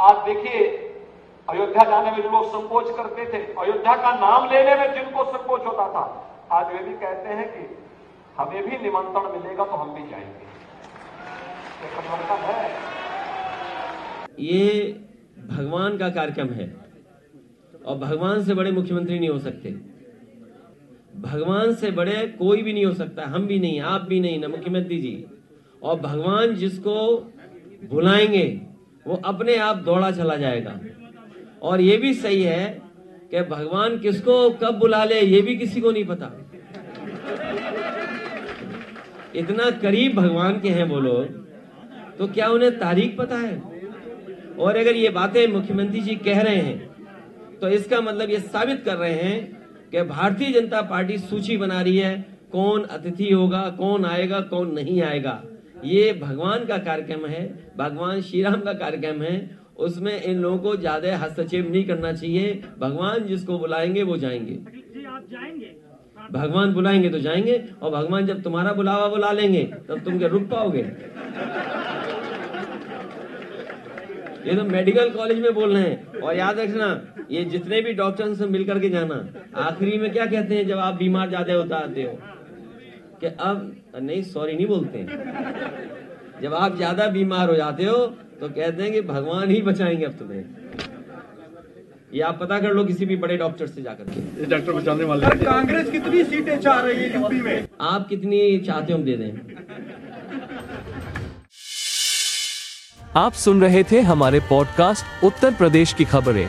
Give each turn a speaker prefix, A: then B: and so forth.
A: आज देखिए, अयोध्या जाने में जो लोग संकोच करते थे, अयोध्या का नाम लेने में जिनको संकोच होता था, आज वे भी कहते हैं कि हमें भी निमंत्रण मिलेगा तो हम भी जाएँगे। है।
B: ये भगवान का कार्यक्रम है। और भगवान से बड़े मुख्यमंत्री नहीं हो सकते। भगवान से बड़े कोई भी नहीं हो सकता, हम भी नहीं, आप भी नहीं, ना मुख्यमंत्री जी। और भगवान जिसको बुलाएँगे वो अपने आप दौड़ा चला जाएगा। और ये भी सही है कि भगवान किसको कब बुला ले, ये भी किसी को नहीं पता। इतना करीब भगवान के हैं वो लोग तो क्या उन्हें तारीख पता है? और अगर ये बातें मुख्यमंत्री जी कह रहे हैं तो इसका मतलब ये साबित कर रहे हैं कि भारतीय जनता पार्टी सूची बना रही है, कौन अतिथि होगा, कौन आएगा, कौन नहीं आएगा। ये भगवान का कार्यक्रम है भगवान श्री राम का कार्यक्रम है। उसमें इन लोगों को ज़्यादा हस्तक्षेप नहीं करना चाहिए। भगवान जिसको बुलाएँगे वो जाएँगे। भगवान बुलाएँगे तो जाएँगे और भगवान जब तुम्हारा बुलावा बुला लेंगे तब तुम क्या रुक पाओगे। ये तो मेडिकल कॉलेज में बोल रहे हैं। और याद रखना ये जितने भी डॉक्टर से मिलकर के जाना। आखिरी में क्या कहते हैं जब आप बीमार ज़्यादा होता आते हो? कि अब नहीं सॉरी नहीं बोलते हैं। जब आप ज़्यादा बीमार हो जाते हो तो कहते हैं कि भगवान ही बचाएँगे अब तुम्हें। ये आप पता कर लो किसी भी बड़े डॉक्टर से जाकर। के
A: डॉक्टर बचाने वाले कांग्रेस कितनी सीटें चाह रही है यूपी में?
B: आप कितनी चाहते हो हम दे दें?
C: आप सुन रहे थे हमारे पॉडकास्ट उत्तर प्रदेश की खबरें।